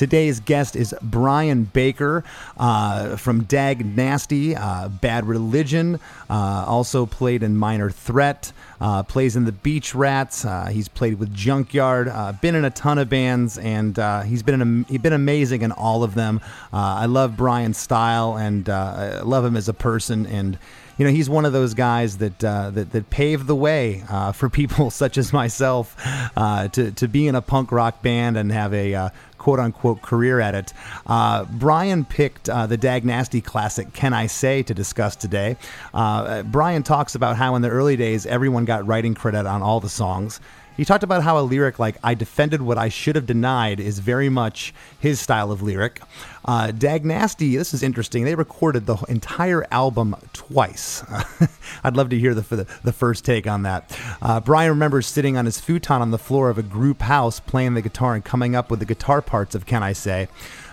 Today's guest is Brian Baker uh, from Dag Nasty, uh, Bad Religion, uh, also played in Minor Threat, uh, plays in the Beach Rats. Uh, he's played with Junkyard, uh, been in a ton of bands, and he's been he's been amazing in all of them. I love Brian's style and I love him as a person and you know, he's one of those guys that uh, that, that paved the way uh, for people such as myself uh, to to be in a punk rock band and have a quote unquote career at it. Uh, Brian picked uh, the Dag Nasty classic, Can I Say, to discuss today. Uh, Brian talks about how in the early days everyone got writing credit on all the songs. He talked about how a lyric like "I defended what I should have denied" is very much his style of lyric. Uh, Dag Nasty, this is interesting. They recorded the entire album twice. I'd love to hear the, the, the first take on that. Uh, Brian remembers sitting on his futon on the floor of a group house playing the guitar and coming up with the guitar parts of "Can I Say."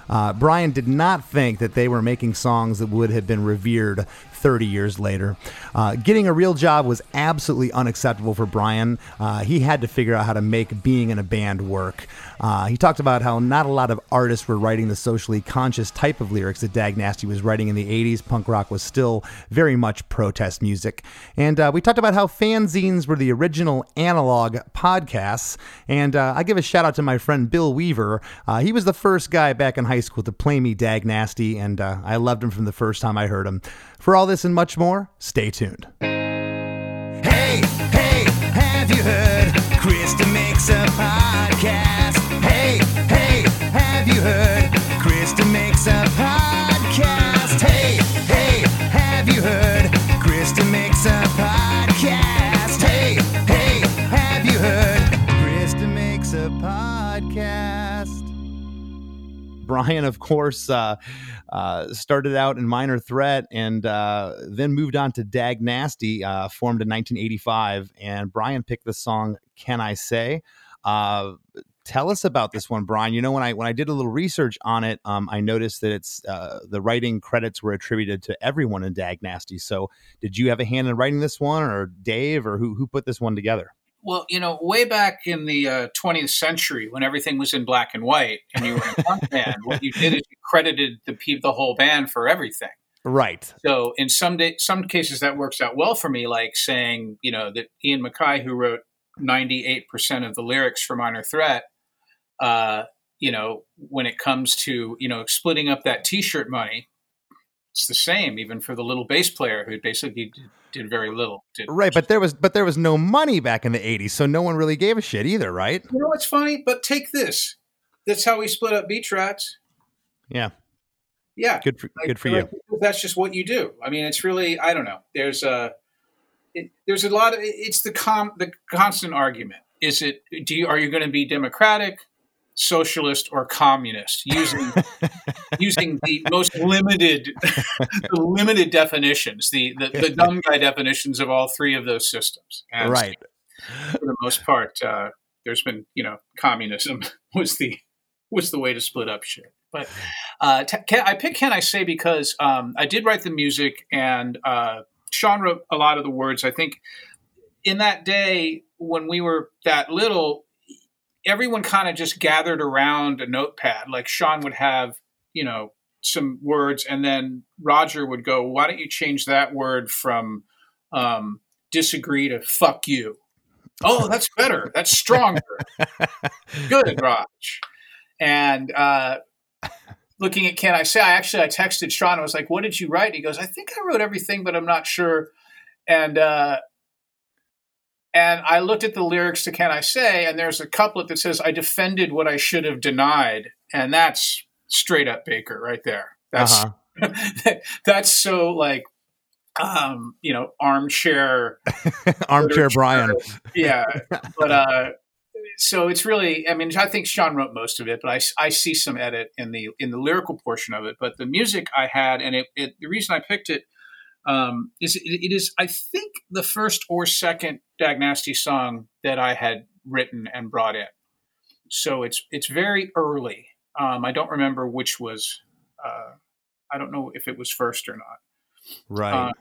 Uh, Brian did not think that they were making songs that would have been revered 30 years later. Uh, getting a real job was absolutely unacceptable for Brian. Uh, he had to figure out how to make being in a band work. Uh, he talked about how not a lot of artists were writing the socially conscious type of lyrics that Dag Nasty was writing in the 80s. Punk rock was still very much protest music. And uh, we talked about how fanzines were the original analog podcasts. And uh, I give a shout out to my friend Bill Weaver. Uh, he was the first guy back in high school to play me Dag Nasty, and uh, I loved him from the first time I heard him. For all this and much more, stay tuned. Hey, hey, have you heard? Chris DeMakes a podcast. Hey, hey, have you heard? Chris DeMakes a podcast. Brian, of course, uh, uh, started out in Minor Threat and uh, then moved on to Dag Nasty, uh, formed in 1985. And Brian picked the song "Can I Say." Uh, tell us about this one, Brian. You know, when I when I did a little research on it, um, I noticed that it's uh, the writing credits were attributed to everyone in Dag Nasty. So, did you have a hand in writing this one, or Dave, or who who put this one together? Well, you know, way back in the uh, 20th century, when everything was in black and white, and you were in a punk band, what you did is you credited the the whole band for everything. Right. So in some day, some cases that works out well for me, like saying, you know, that Ian MacKaye, who wrote 98% of the lyrics for Minor Threat, uh, you know, when it comes to, you know, splitting up that T-shirt money, it's the same even for the little bass player who basically did, very little. Did right, but there was but there was no money back in the '80s, so no one really gave a shit either, right? You know what's funny? But take this. That's how we split up Beach Rats. Yeah. Yeah. Good for Like- good for like, you. That's just what you do. I mean, it's really I don't know. There's a it, there's a lot of it's the com the constant argument. Is it do you are you going to be democratic, socialist, or communist using using the most limited the limited definitions, the, the the dumb guy definitions of all three of those systems. And Right. for the most part, uh, there's been you know communism was the was the way to split up shit. But uh, t- can, I picked "Can I Say" because um, I did write the music and uh, Sean wrote a lot of the words. I think in that day when we were that little, everyone kind of just gathered around a notepad. Like Sean would have, you know, some words, and then Roger would go, "Why don't you change that word from um, disagree to fuck you?" Oh, that's better. That's stronger. Good, Raj. And uh, looking at can I say? I actually I texted Sean. I was like, "What did you write?" He goes, "I think I wrote everything, but I'm not sure." And uh, and I looked at the lyrics to Can I Say, and there's a couplet that says, I defended what I should have denied. And that's straight up Baker right there. That's uh-huh. that's so like um, you know, armchair armchair Brian. Yeah. But uh so it's really i mean i think sean wrote most of it but i, I see some edit in the in the lyrical portion of it but the music i had and it, it the reason i picked it um, is it, it is I think the first or second Dag Nasty song that I had written and brought in. So it's it's very early. Um, I don't remember which was. Uh, I don't know if it was first or not. Right. Um,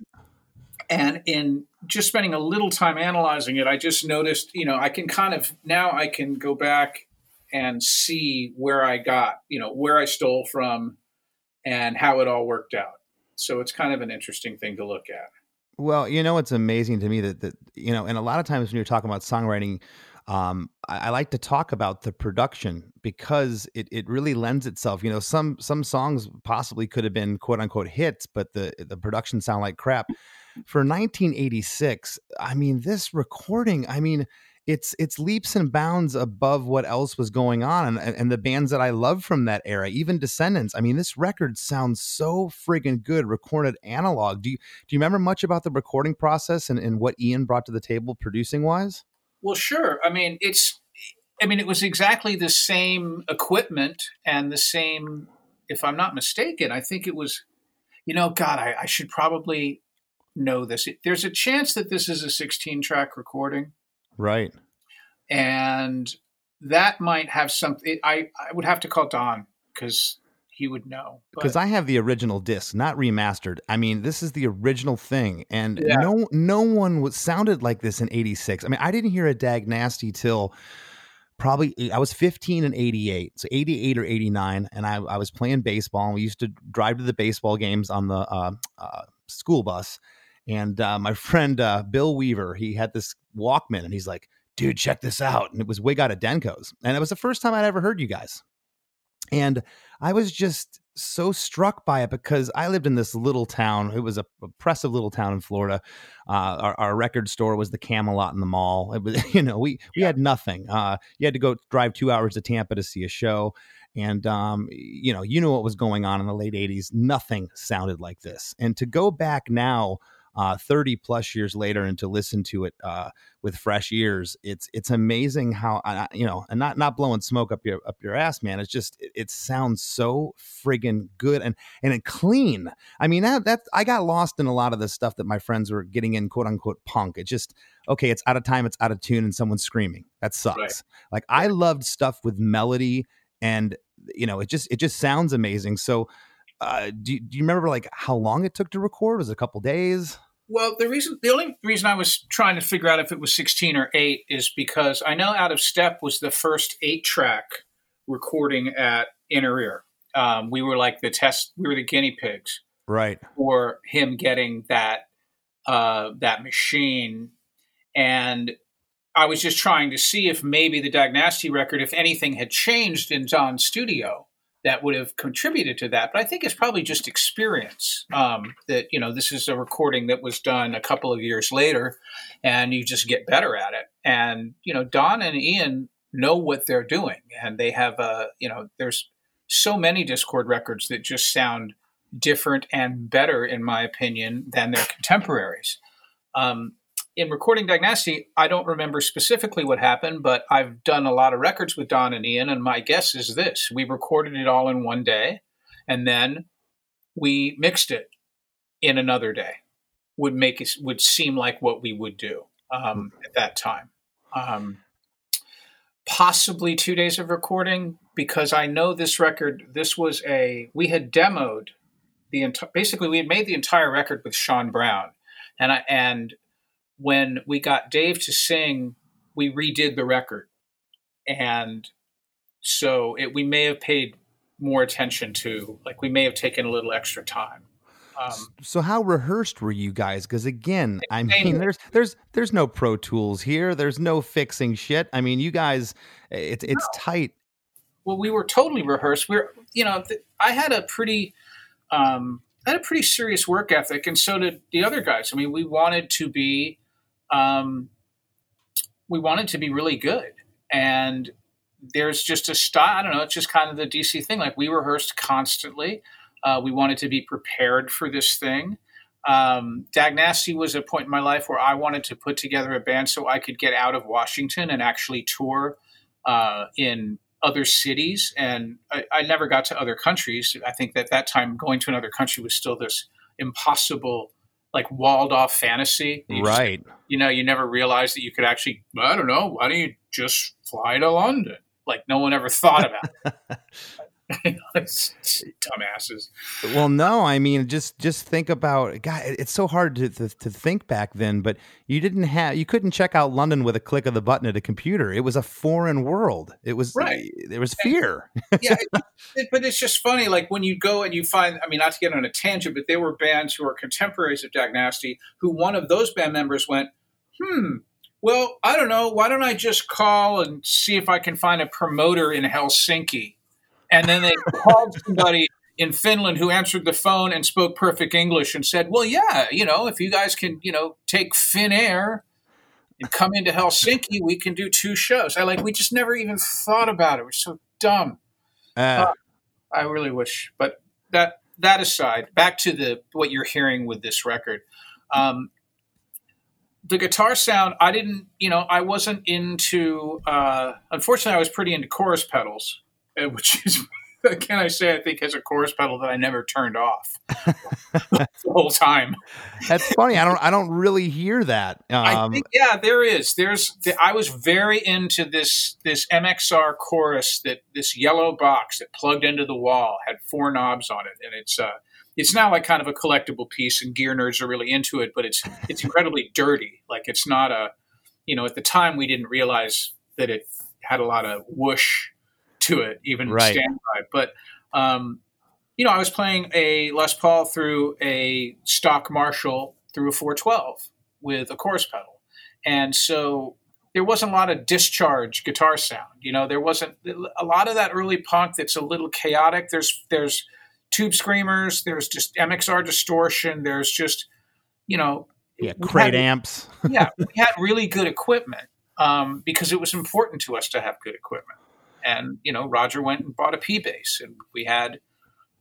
and in just spending a little time analyzing it, I just noticed, you know, I can kind of now I can go back and see where I got, you know, where I stole from and how it all worked out. So it's kind of an interesting thing to look at. Well, you know, it's amazing to me that, that you know, and a lot of times when you're talking about songwriting, um, I, I, like to talk about the production because it, it really lends itself. You know, some some songs possibly could have been quote unquote hits, but the the production sound like crap. For 1986, I mean, this recording, I mean, it's it's leaps and bounds above what else was going on and, and the bands that I love from that era, even Descendents. I mean, this record sounds so friggin' good, recorded analog. Do you do you remember much about the recording process and, and what Ian brought to the table producing wise? Well, sure. I mean, it's I mean, it was exactly the same equipment and the same, if I'm not mistaken, I think it was, you know, God, I, I should probably know this. There's a chance that this is a 16 track recording. Right. And that might have something. I, I would have to call Don because he would know. Because I have the original disc, not remastered. I mean, this is the original thing, and yeah. no no one was sounded like this in '86. I mean, I didn't hear a Dag Nasty till probably I was 15 in 88, so 88 or 89, and I, I was playing baseball. And we used to drive to the baseball games on the uh, uh, school bus, and uh, my friend uh, Bill Weaver, he had this Walkman, and he's like, "Dude, check this out!" And it was Wig out of Denko's, and it was the first time I'd ever heard you guys, and I was just so struck by it because I lived in this little town. It was a oppressive little town in Florida. Uh, our, our, record store was the Camelot in the mall. It was, you know, we we had nothing. Uh, you had to go drive two hours to Tampa to see a show, and um, you know, you knew what was going on in the late '80s. Nothing sounded like this. And to go back now uh, 30 plus years later and to listen to it uh, with fresh ears it's it's amazing how uh, you know and not not blowing smoke up your up your ass man it's just it, it sounds so friggin good and and clean i mean that that i got lost in a lot of the stuff that my friends were getting in quote unquote punk it just okay it's out of time it's out of tune and someone's screaming that sucks right. like i loved stuff with melody and you know it just it just sounds amazing so uh, do, do you remember like how long it took to record? Was it a couple days? Well, the reason, the only reason I was trying to figure out if it was 16 or 8 is because I know Out of Step was the first eight track recording at Inner Ear. Um, we were like the test, we were the guinea pigs. Right. For him getting that, uh, that machine. And I was just trying to see if maybe the Dag Nasty record, if anything had changed in Don's studio that would have contributed to that. But I think it's probably just experience um, that, you know, this is a recording that was done a couple of years later and you just get better at it. And, you know, Don and Ian know what they're doing and they have, a, you know, there's so many Dischord records that just sound different and better, in my opinion, than their contemporaries. Um, in recording Dag Nasty, I don't remember specifically what happened, but I've done a lot of records with Don and Ian, and my guess is this: we recorded it all in one day, and then we mixed it in another day. Would make it would seem like what we would do um, at that time. Um, possibly two days of recording because I know this record. This was a we had demoed the entire. Basically, we had made the entire record with Shawn Brown, and I and when we got Dave to sing, we redid the record. And so it, we may have paid more attention to, like, we may have taken a little extra time. Um, so how rehearsed were you guys? Because again, I mean, there's there's there's no Pro Tools here. There's no fixing shit. I mean, you guys, it's it's no. tight. Well, we were totally rehearsed. We're you know, th- I had a pretty um, I had a pretty serious work ethic, and so did the other guys. I mean, we wanted to be um, we wanted to be really good, and there's just a style. I don't know. It's just kind of the DC thing. Like we rehearsed constantly. Uh, we wanted to be prepared for this thing. Um, Dag Nasty was a point in my life where I wanted to put together a band so I could get out of Washington and actually tour uh, in other cities. And I, I, never got to other countries. I think that that time going to another country was still this impossible, like walled off fantasy. You right. Just, you know, you never realized that you could actually, I don't know, why don't you just fly to London? Like no one ever thought about it. dumbasses. Well, no, I mean, just just think about God. It's so hard to, to, to think back then, but you didn't have you couldn't check out London with a click of the button at a computer. It was a foreign world. It was right. There was fear. yeah, it, it, but it's just funny. Like when you go and you find. I mean, not to get on a tangent, but there were bands who were contemporaries of Dag Nasty. Who one of those band members went, hmm well, I don't know. Why don't I just call and see if I can find a promoter in Helsinki? And then they called somebody in Finland who answered the phone and spoke perfect English and said, "Well, yeah, you know, if you guys can, you know, take Finnair and come into Helsinki, we can do two shows." I like we just never even thought about it. We're so dumb. Uh, uh, I really wish, but that that aside, back to the what you're hearing with this record. Um, the guitar sound, I didn't, you know, I wasn't into. Uh, unfortunately, I was pretty into chorus pedals, which is, can I say, I think has a chorus pedal that I never turned off the whole time. That's funny. I don't, I don't really hear that. Um, I think, yeah, there is. There's. I was very into this this MXR chorus that this yellow box that plugged into the wall had four knobs on it, and it's. Uh, it's now like kind of a collectible piece, and gear nerds are really into it. But it's it's incredibly dirty. Like it's not a, you know, at the time we didn't realize that it had a lot of whoosh to it, even right. standby. But um, you know, I was playing a Les Paul through a stock Marshall through a 412 with a chorus pedal, and so there wasn't a lot of discharge guitar sound. You know, there wasn't a lot of that early punk that's a little chaotic. There's there's tube screamers. There's just MXR distortion. There's just, you know, yeah, crate had, amps. yeah, we had really good equipment um, because it was important to us to have good equipment. And you know, Roger went and bought a P bass, and we had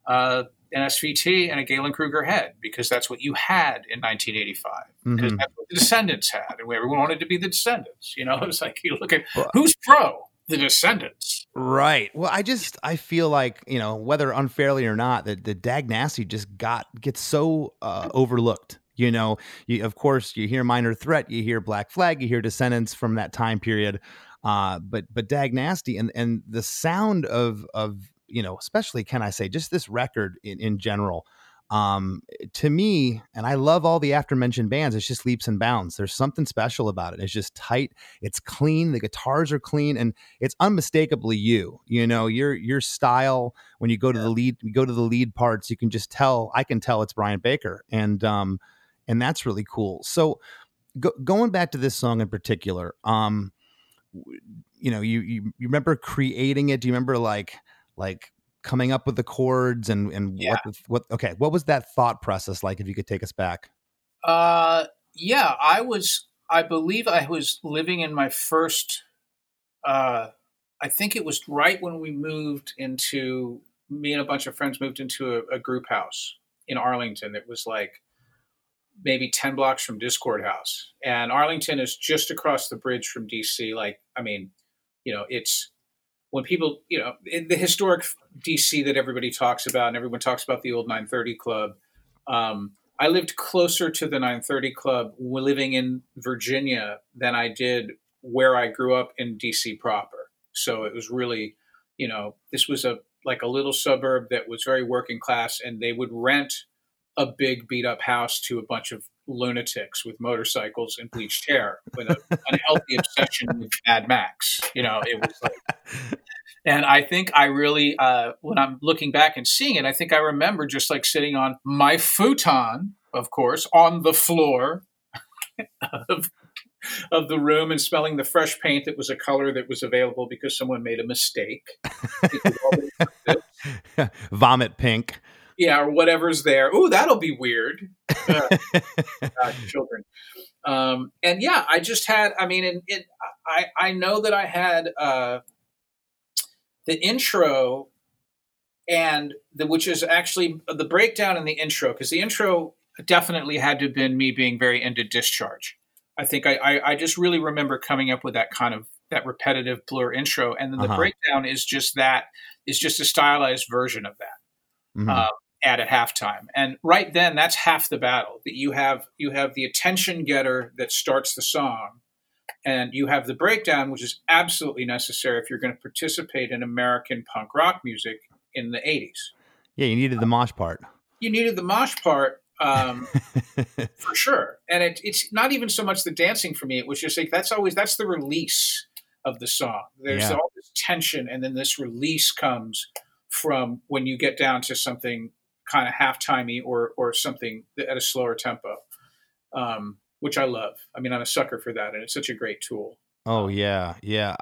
uh, an SVT and a Gallien-Krueger head because that's what you had in 1985. Mm-hmm. Because that's what the Descendents had, and everyone wanted to be the Descendents. You know, it was like you look at who's pro the Descendents, Right. Well, I just I feel like you know whether unfairly or not that the Dag Nasty just got gets so uh, overlooked. You know, you, of course you hear Minor Threat, you hear Black Flag, you hear Descendants from that time period, uh, but but Dag Nasty and and the sound of of you know especially can I say just this record in in general um, to me, and I love all the after mentioned bands, it's just leaps and bounds. There's something special about it. It's just tight, it's clean, the guitars are clean, and it's unmistakably you. You know, your your style when you go to the lead, you go to the lead parts, you can just tell, I can tell it's Brian Baker. And um, and that's really cool. So go, going back to this song in particular, um, you know, you, you you remember creating it? Do you remember like like coming up with the chords and and yeah. what the, what okay what was that thought process like if you could take us back uh yeah i was i believe i was living in my first uh i think it was right when we moved into me and a bunch of friends moved into a, a group house in arlington it was like maybe 10 blocks from dischord house and arlington is just across the bridge from dc like i mean you know it's when people, you know, the historic DC that everybody talks about, and everyone talks about the old 930 Club. Um, I lived closer to the 930 Club living in Virginia than I did where I grew up in DC proper. So it was really, you know, this was a like a little suburb that was very working class, and they would rent a big beat up house to a bunch of lunatics with motorcycles and bleached hair with an unhealthy obsession with Mad Max. You know, it was like and I think I really, uh, when I'm looking back and seeing it, I think I remember just like sitting on my futon, of course, on the floor of, of the room and smelling the fresh paint that was a color that was available because someone made a mistake. Vomit pink. Yeah, or whatever's there. Ooh, that'll be weird. Uh, God, children. Um, and yeah, I just had, I mean, and, I I know that I had uh, the intro and the which is actually the breakdown in the intro because the intro definitely had to have been me being very into discharge. I think I, I, I just really remember coming up with that kind of that repetitive blur intro, and then the Uh-huh. breakdown is just that is just a stylized version of that Mhm. uh, at a halftime. And right then, that's half the battle. That you have you have the attention getter that starts the song, and you have the breakdown, which is absolutely necessary if you're going to participate in American punk rock music in the '80s. yeah, you needed the mosh part. You needed the mosh part. Um, for sure. And it, it's not even so much the dancing for me. It was just like that's always that's the release of the song. There's Yeah. all this tension, and then this release comes from when you get down to something kind of halftimey or or something at a slower tempo, um, which I love. I mean, I'm a sucker for that, and it's such a great tool. oh yeah, yeah.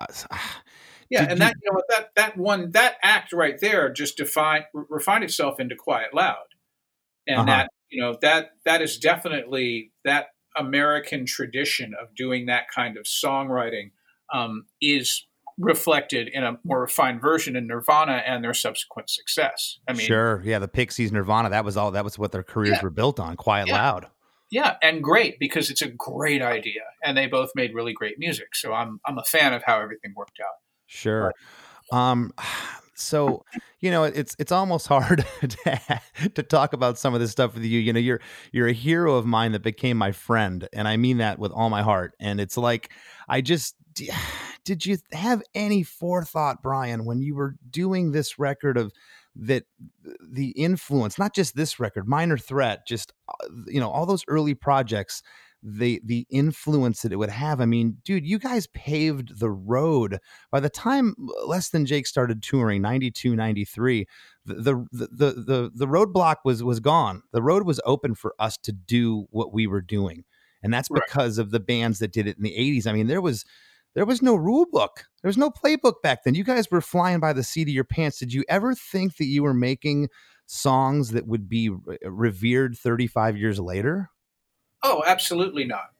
Yeah, Did and you- that you know that that one that act right there just define re- refined itself into Quiet Loud, and Uh-huh. that you know that that is definitely that American tradition of doing that kind of songwriting um, is reflected in a more refined version in Nirvana and their subsequent success. I mean, sure, yeah. The Pixies, Nirvana. That was all. That was what their careers Yeah. were built on. Quiet, Yeah. loud. yeah, and great because it's a great idea, and they both made really great music. So I'm I'm a fan of how everything worked out. Sure. Um, so you know, it's it's almost hard to, to talk about some of this stuff with you. You know, you're you're a hero of mine that became my friend, and I mean that with all my heart. And it's like I just did you have any forethought, Brian, when you were doing this record of that the influence, not just this record, Minor Threat, just uh, you know, all those early projects the the influence that it would have. I mean, dude, you guys paved the road. By the time Less Than Jake started touring, 92, 93, the the the the, the roadblock was was gone. The road was open for us to do what we were doing. And that's Right. because of the bands that did it in the 80s. I mean, there was there was no rule book. There was no playbook back then. You guys were flying by the seat of your pants. Did you ever think that you were making songs that would be revered 35 years later? Oh, absolutely not.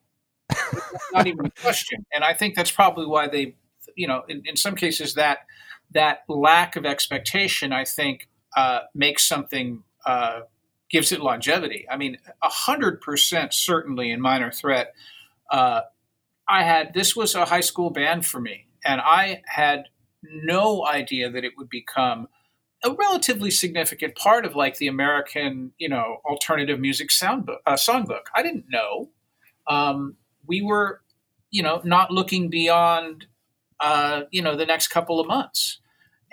not even a question. And I think that's probably why they, you know, in, in some cases that that lack of expectation, I think, uh, makes something uh, gives it longevity. I mean, hundred percent certainly in Minor Threat. Uh, I had this was a high school band for me, and I had no idea that it would become a relatively significant part of like the American, you know, alternative music soundbook, uh, songbook. I didn't know. Um, we were, you know, not looking beyond, uh, you know, the next couple of months,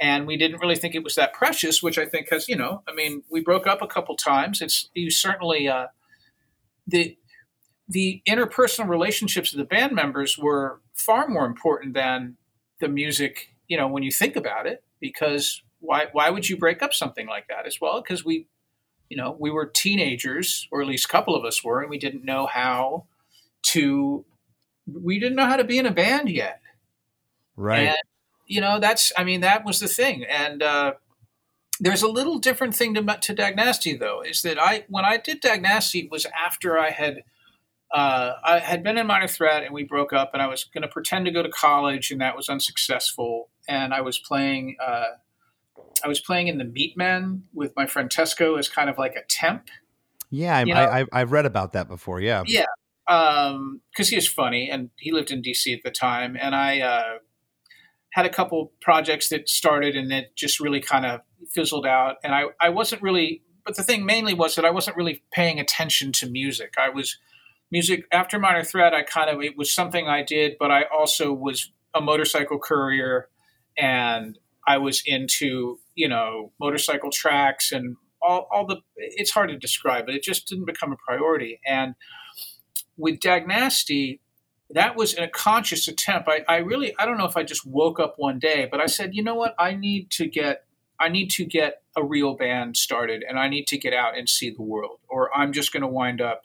and we didn't really think it was that precious. Which I think has, you know, I mean, we broke up a couple times. It's you certainly uh, the the interpersonal relationships of the band members were far more important than the music. You know, when you think about it, because why why would you break up something like that as well? Because we, you know, we were teenagers, or at least a couple of us were, and we didn't know how to. We didn't know how to be in a band yet. Right. And, you know, that's, I mean, that was the thing. And uh, there's a little different thing to, to Dag Nasty, though, is that I, when I did Dag Nasty, it was after I had, uh, I had been in Minor Threat and we broke up and I was going to pretend to go to college and that was unsuccessful. And I was playing, uh, I was playing in the Meatmen with my friend Tesco as kind of like a temp. yeah, I, you know- I, I've, read about that before. Yeah. Yeah. Um, cause he was funny and he lived in DC at the time. And I, uh, had a couple projects that started and that just really kind of fizzled out. And I, I wasn't really, but the thing mainly was that I wasn't really paying attention to music. I was music after Minor Threat. I kind of, it was something I did, but I also was a motorcycle courier and I was into, you know, motorcycle tracks and all, all the, it's hard to describe, but it just didn't become a priority. And with Dag Nasty, that was a conscious attempt. I, I really, I don't know if I just woke up one day, but I said, you know what? I need to get, I need to get a real band started and I need to get out and see the world or I'm just going to wind up,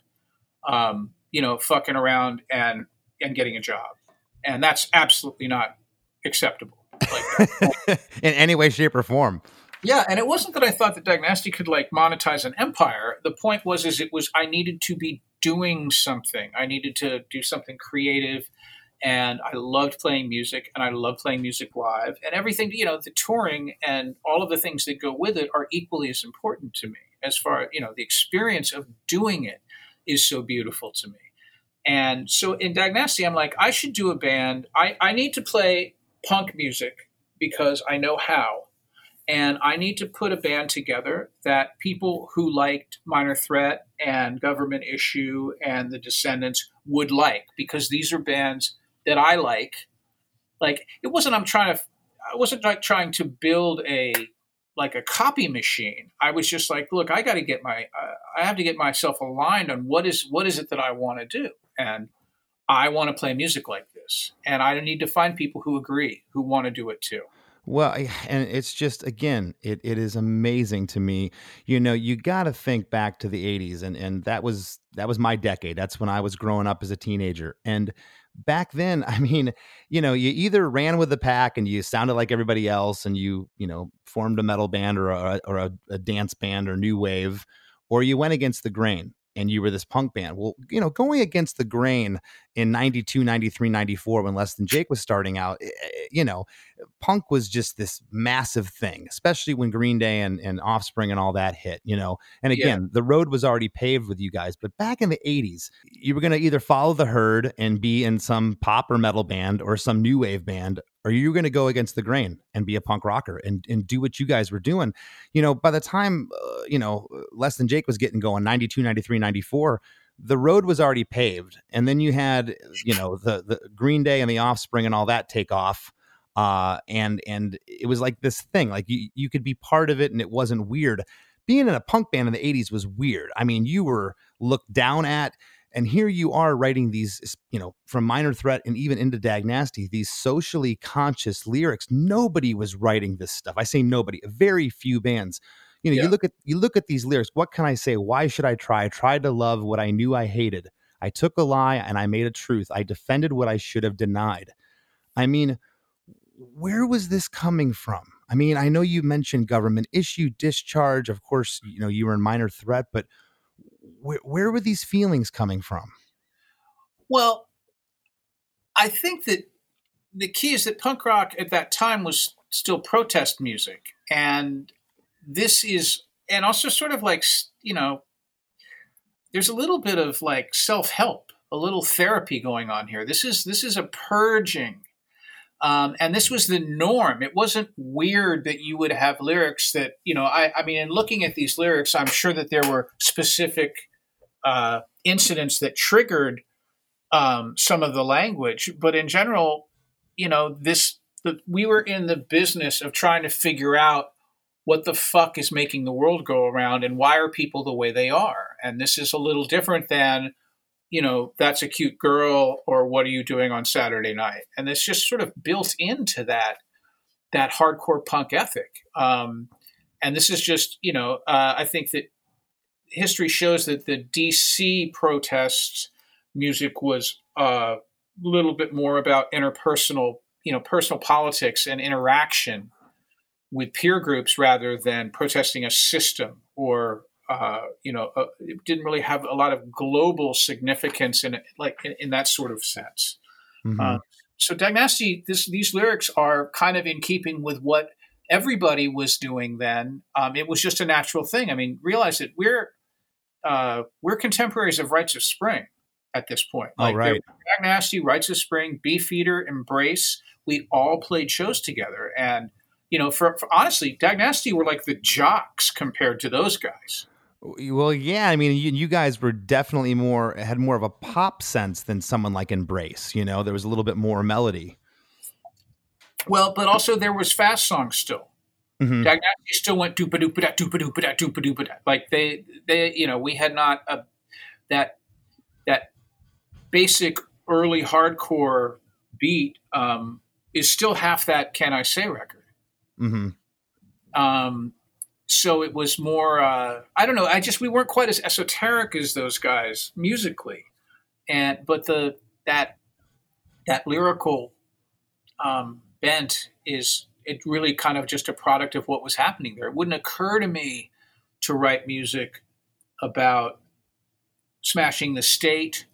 um, you know, fucking around and, and getting a job. And that's absolutely not acceptable. Like, In any way, shape, or form. yeah, and it wasn't that I thought that Dag Nasty could like monetize an empire. The point was, is it was I needed to be doing something. I needed to do something creative, and I loved playing music and I love playing music live and everything, you know, the touring and all of the things that go with it are equally as important to me as far, you know, the experience of doing it is so beautiful to me. And so in Dag Nasty, I'm like, I should do a band. I, I need to play punk music because I know how. And I need to put a band together that people who liked Minor Threat and Government Issue and The Descendents would like because these are bands that I like. Like it wasn't I'm trying to I wasn't like trying to build a like a copy machine. I was just like, look, I got to get my uh, I have to get myself aligned on what is what is it that I want to do, and I want to play music like this, and I need to find people who agree who want to do it too. Well, and it's just again, it, it is amazing to me. You know, you got to think back to the '80s, and and that was that was my decade. That's when I was growing up as a teenager, and back then, I mean, you know, you either ran with the pack and you sounded like everybody else, and you you know formed a metal band or a, or a, a dance band or new wave, or you went against the grain and you were this punk band. Well, you know, going against the grain in 92, 93, 94 when Less Than Jake was starting out, eh, eh, you know, punk was just this massive thing, especially when Green Day and, and Offspring and all that hit, you know. And again, yeah. the road was already paved with you guys, but back in the 80s, you were going to either follow the herd and be in some pop or metal band or some new wave band or you going to go against the grain and be a punk rocker and, and do what you guys were doing? You know by the time uh, you know less than jake was getting going 92 93 94 the road was already paved and then you had you know the the green day and the offspring and all that take off uh, and and it was like this thing like you you could be part of it and it wasn't weird. Being in a punk band in the 80s was weird. I mean you were looked down at and here you are writing these, you know, from Minor Threat and even into Dag Nasty, these socially conscious lyrics. Nobody was writing this stuff. I say nobody, very few bands. You know, yeah. you look at you look at these lyrics. What can I say? Why should I try? I tried to love what I knew I hated. I took a lie and I made a truth. I defended what I should have denied. I mean, where was this coming from? I mean, I know you mentioned government issue discharge. Of course, you know, you were in minor threat, but where, where were these feelings coming from? Well, I think that the key is that punk rock at that time was still protest music. And this is, and also sort of like, you know, there's a little bit of like self help, a little therapy going on here. This is, this is a purging um, and this was the norm. It wasn't weird that you would have lyrics that, you know, I, I mean, in looking at these lyrics, I'm sure that there were specific uh, incidents that triggered um, some of the language. But in general, you know, this, the, we were in the business of trying to figure out what the fuck is making the world go around and why are people the way they are. And this is a little different than, you know, that's a cute girl or what are you doing on Saturday night? And it's just sort of built into that that hardcore punk ethic. Um, and this is just, you know, uh, I think that history shows that the DC protests music was uh, a little bit more about interpersonal, you know, personal politics and interaction with peer groups rather than protesting a system or uh, you know, uh, it didn't really have a lot of global significance in it, like in, in that sort of sense. Mm-hmm. Uh, so Dag Nasty, this, these lyrics are kind of in keeping with what everybody was doing then. Um, it was just a natural thing. I mean, realize that we're uh, we're contemporaries of Rites of Spring at this point. Oh, like, oh, right. Dag Nasty, Rites of Spring, Beefeater, Embrace. We all played shows together, and you know, for, for honestly, Dag Nasty were like the jocks compared to those guys. Well, yeah, I mean, you, you, guys were definitely more had more of a pop sense than someone like Embrace. You know, there was a little bit more melody. Well, but also there was fast songs still. Mm-hmm. Still went doopa doopa da doopa doopa da doopa doopa da. Like they, they, you know, we had not a, that that basic early hardcore beat um, is still half that "Can I Say" record. Mm-hmm. Um, so it was more uh, i don't know i just we weren't quite as esoteric as those guys musically and but the that that lyrical um, bent is it really kind of just a product of what was happening there it wouldn't occur to me to write music about smashing the state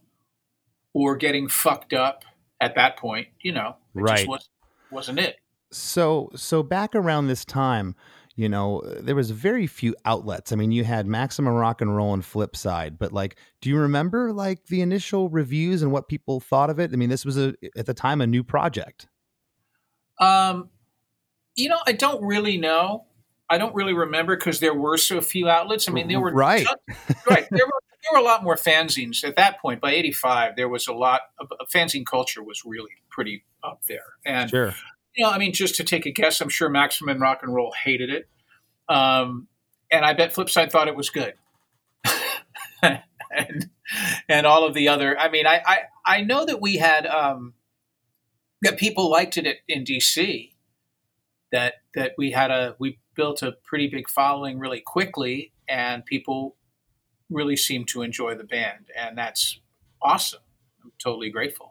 or getting fucked up at that point, you know, it Right. just was, wasn't it. So so back around this time, you know, there was very few outlets. I mean, you had Maximum Rock and Roll and Flipside, but like, do you remember like the initial reviews and what people thought of it? I mean, this was a at the time a new project. Um, you know, I don't really know. I don't really remember because there were so few outlets. I mean, there were Right. right. There were there were a lot more fanzines at that point. By '85, there was a lot. Of, fanzine culture was really pretty up there, and Sure. You know, I mean, just to take a guess, I'm sure Maximum Rock and Roll hated it, um, and I bet Flipside thought it was good, and and all of the other. I mean, I I, I know that we had um, that people liked it at, in DC. That that we had a we built a pretty big following really quickly, and people really seemed to enjoy the band, and that's awesome. I'm totally grateful.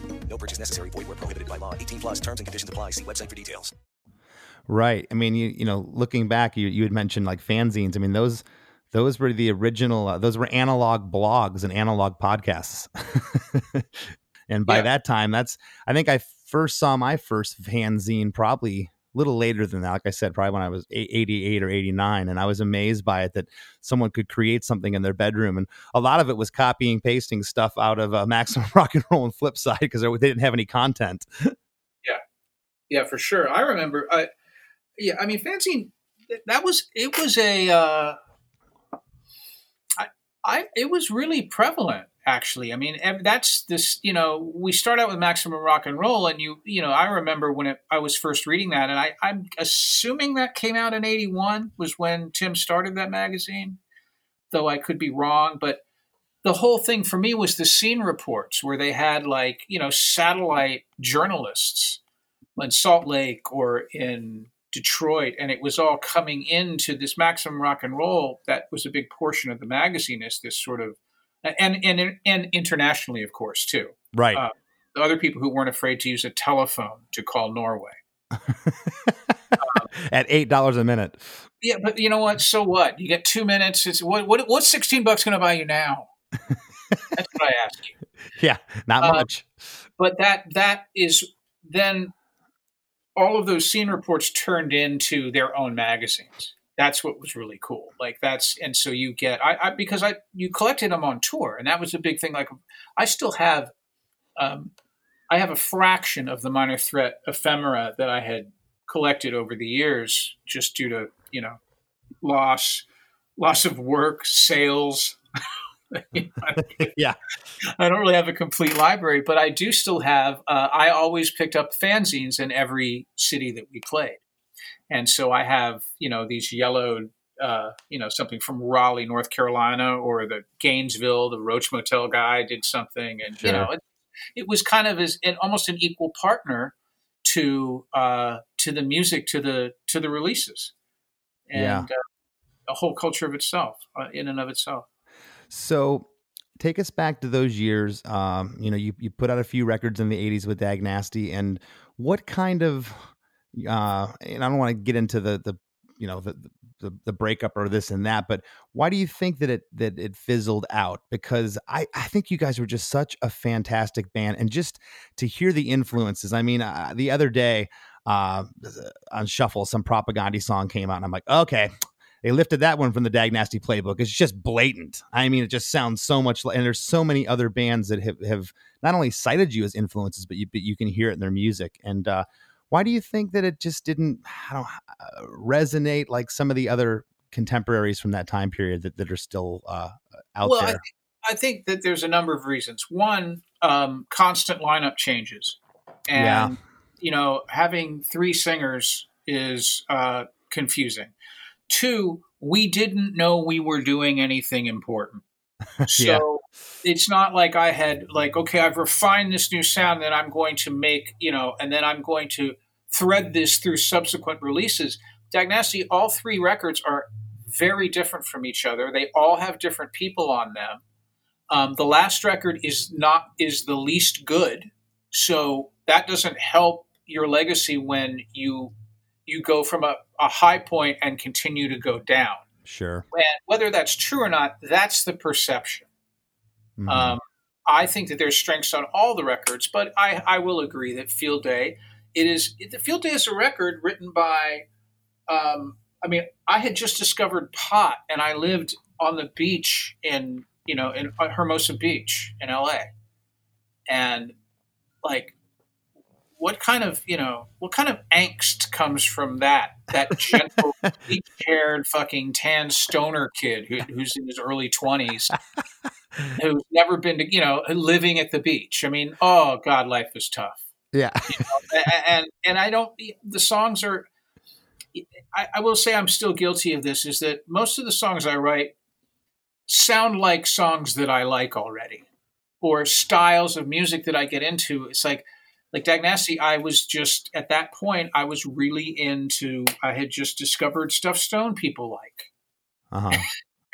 No purchase necessary. Void where prohibited by law. 18 plus terms and conditions apply. See website for details. Right. I mean, you you know, looking back, you you had mentioned like fanzines. I mean, those those were the original. Uh, those were analog blogs and analog podcasts. and by Yeah. that time, that's I think I first saw my first fanzine probably a little later than that. Like I said, probably when I was 88 or 89, and I was amazed by it that someone could create something in their bedroom. And a lot of it was copying, pasting stuff out of uh, Maximum Rock and Roll and Flipside because they didn't have any content. Yeah. Yeah, for sure. I remember. I yeah, I mean, fanzine. That was it. Was a. Uh, I, it was really prevalent actually. I mean, that's this. You know, we start out with Maximum Rock and Roll, and you you know, I remember when it, I was first reading that, and I I'm assuming that came out in '81 was when Tim started that magazine, though I could be wrong, but. The whole thing for me was the scene reports where they had like, you know, satellite journalists in Salt Lake or in Detroit, and it was all coming into this Maximum Rock and Roll. That was a big portion of the magazine. Is this sort of and and and internationally, of course, too. Right. Uh, The other people who weren't afraid to use a telephone to call Norway. At eight dollars a minute. Yeah, but you know what? So what? You get two minutes. It's what? What? What's sixteen bucks going to buy you now? That's what I ask you. Yeah, not Uh, much. but that that is then all of those scene reports turned into their own magazines. That's what was really cool. Like that's and so you get i, I because i you collected them on tour and that was a big thing like i still have um i have a fraction of the minor threat ephemera that i had collected over the years just due to you know loss loss of work sales yeah. I don't really have a complete library, but I do still have. Uh, I always picked up fanzines in every city that we played, and so I have you know these yellowed, uh, you know something from Raleigh, North Carolina, or the Gainesville, the Roach Motel guy did something, and you know it, it was kind of as an, almost an equal partner to uh, to the music, to the to the releases, and Yeah. uh, a whole culture of itself, uh, in and of itself. So take us back to those years. Um, you know, you, you put out a few records in the 80s with Dag Nasty, and what kind of uh and I don't want to get into the the you know the, the the breakup or this and that, but why do you think that it that it fizzled out? Because I I think you guys were just such a fantastic band, and just to hear the influences. I mean, uh, the other day uh on Shuffle, some Propagandhi song came out, and I'm like, okay, they lifted that one from the Dag Nasty playbook. It's just blatant. I mean, it just sounds so much like, and there's so many other bands that have, have not only cited you as influences, but you, but you can hear it in their music. And uh, why do you think that it just didn't I don't, uh, resonate like some of the other contemporaries from that time period that, that are still uh, out well, I, there? I think that there's a number of reasons. One, um, constant lineup changes, and Yeah. you know, having three singers is uh, confusing. Two, we didn't know we were doing anything important. So Yeah. it's not like I had like, okay, I've refined this new sound that I'm going to make, you know, and then I'm going to thread this through subsequent releases. Dag Nasty, all three records are very different from each other. They all have different people on them. Um, the last record is not is the least good, so that doesn't help your legacy when you you go from a, a high point and continue to go down. Sure. And whether that's true or not, that's the perception. Mhm. Um, I think that there's strengths on all the records, but I, I will agree that Field Day, it is the Field Day is a record written by. Um, I mean, I had just discovered pot, and I lived on the beach in you know in Hermosa Beach in L.A. And like, what kind of you know what kind of angst comes from that? That gentle, bleach-haired, fucking tan stoner kid who, who's in his early twenties who's never been to you know living at the beach. I mean, oh god, life is tough. yeah. A- and and I don't. The songs are. I, I will say I'm still guilty of this. Is that most of the songs I write sound like songs that I like already, or styles of music that I get into. It's like like Dag Nasty, I was just at that point. I was really into. I had just discovered stuff Stone people like Uh-huh.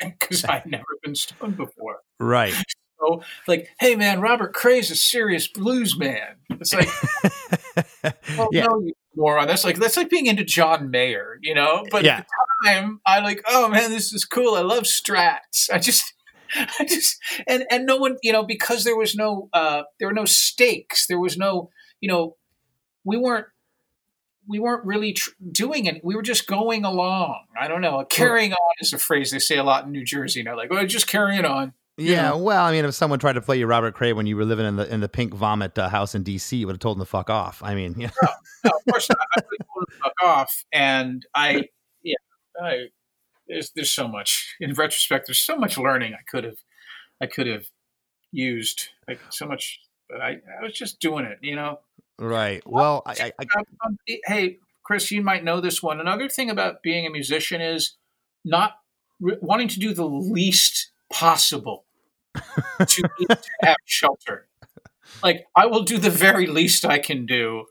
because I'd never been stoned before. Right. So, like, hey man, Robert Cray's a serious blues man. It's like, well, yeah. no, you moron. That's like that's like being into John Mayer, you know. But Yeah. at the time, I like, oh man, this is cool. I love Strats. I just, I just, and and no one, you know, because there was no, uh, there were no stakes. There was no, you know, we weren't. We weren't really tr- doing it. We were just going along. I don't know. Carrying on is a phrase they say a lot in New Jersey. You know, like, oh, just carrying on. Yeah, well, I mean, if someone tried to play you Robert Cray when you were living in the in the pink vomit uh, house in D.C., you would have told them to fuck off. I mean, yeah, no, of course not. I really told him to fuck off, and I, yeah, I, there's there's so much in retrospect. There's so much learning I could have, I could have used like so much, but I, I was just doing it, you know. Right. Well, I, I, I Um, um, hey, Chris, you might know this one. Another thing about being a musician is not re- wanting to do the least possible to, to have shelter. Like I will do the very least I can do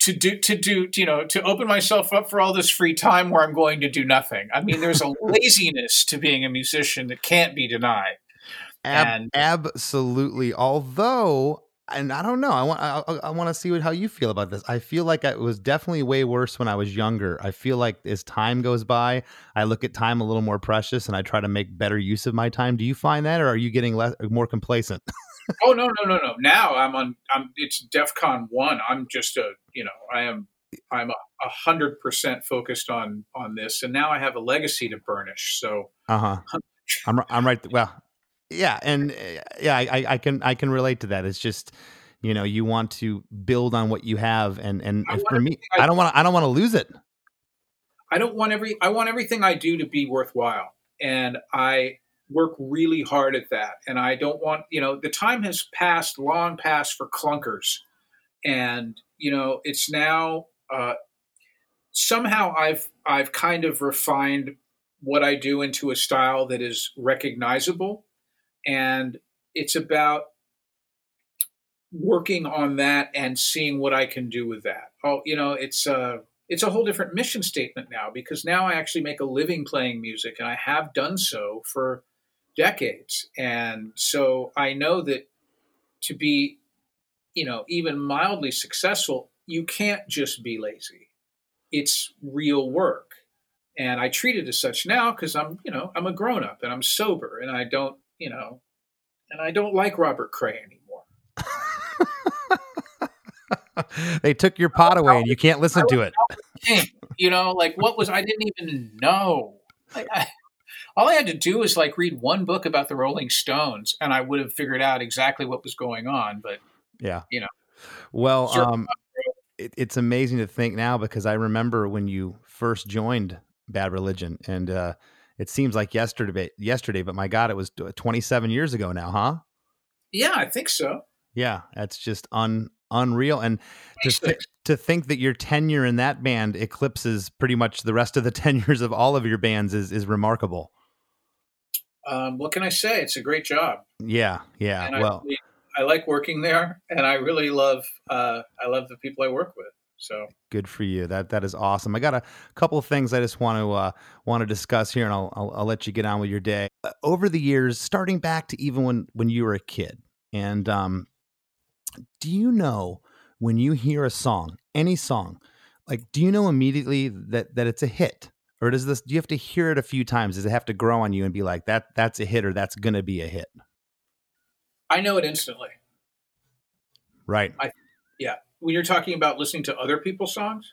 to do to do you know to open myself up for all this free time where I'm going to do nothing. I mean, there's a laziness to being a musician that can't be denied. Ab- And- absolutely. Although, and I don't know, I want I, I want to see what, how you feel about this. I feel like it was definitely way worse when I was younger. I feel like as time goes by, I look at time a little more precious, and I try to make better use of my time. Do you find that, or are you getting less more complacent? Oh no no no no! Now I'm on. I'm. It's DefCon one. I'm just a. You know, I am. I'm a a hundred percent focused on on this, and now I have a legacy to burnish. So Uh huh. I'm I'm right. Well, yeah, and uh, yeah, I, I can I can relate to that. It's just you know you want to build on what you have, and and I if want for me, I- I don't want I don't want to lose it. I don't want every. I want everything I do to be worthwhile, and I work really hard at that. And I don't want. You know, the time has passed, long past for clunkers, and you know, it's now. Uh, somehow I've I've kind of refined what I do into a style that is recognizable, and it's about working on that and seeing what I can do with that. Oh, you know, it's uh it's a whole different mission statement now because now I actually make a living playing music and I have done so for decades. And so I know that to be, you know, even mildly successful, you can't just be lazy. It's real work. And I treat it as such now because I'm, you know, I'm a grown up and I'm sober and I don't, you know, and I don't like Robert Cray anymore. they took your pot away, and you can't listen to it. King, you know, like what was I didn't even know. I, I, all I had to do was like read one book about the Rolling Stones, and I would have figured out exactly what was going on. But Yeah. You know. Well, Sure. um, it, it's amazing to think now because I remember when you first joined Bad Religion, and uh, it seems like yesterday. Yesterday, but my God, it was 27 years ago now, huh? yeah, I think so. Yeah, that's just un unreal. And to thi- 26. to think that your tenure in that band eclipses pretty much the rest of the tenures of all of your bands is is remarkable. Um, what can I say? It's a great job, Yeah, yeah. and I, Well, really, I like working there, and I really love uh, I love the people I work with. So Good for you. That that is awesome. I got a couple of things I just want to uh, want to discuss here, and I'll, I'll I'll let you get on with your day. Uh, over the years, starting back to even when when you were a kid, and um, do you know when you hear a song, any song, like do you know immediately that that it's a hit, or does this? Do you have to hear it a few times? Does it have to grow on you and be like that? That's a hit, or that's gonna be a hit? I know it instantly. Right. Yeah. When you're talking about listening to other people's songs,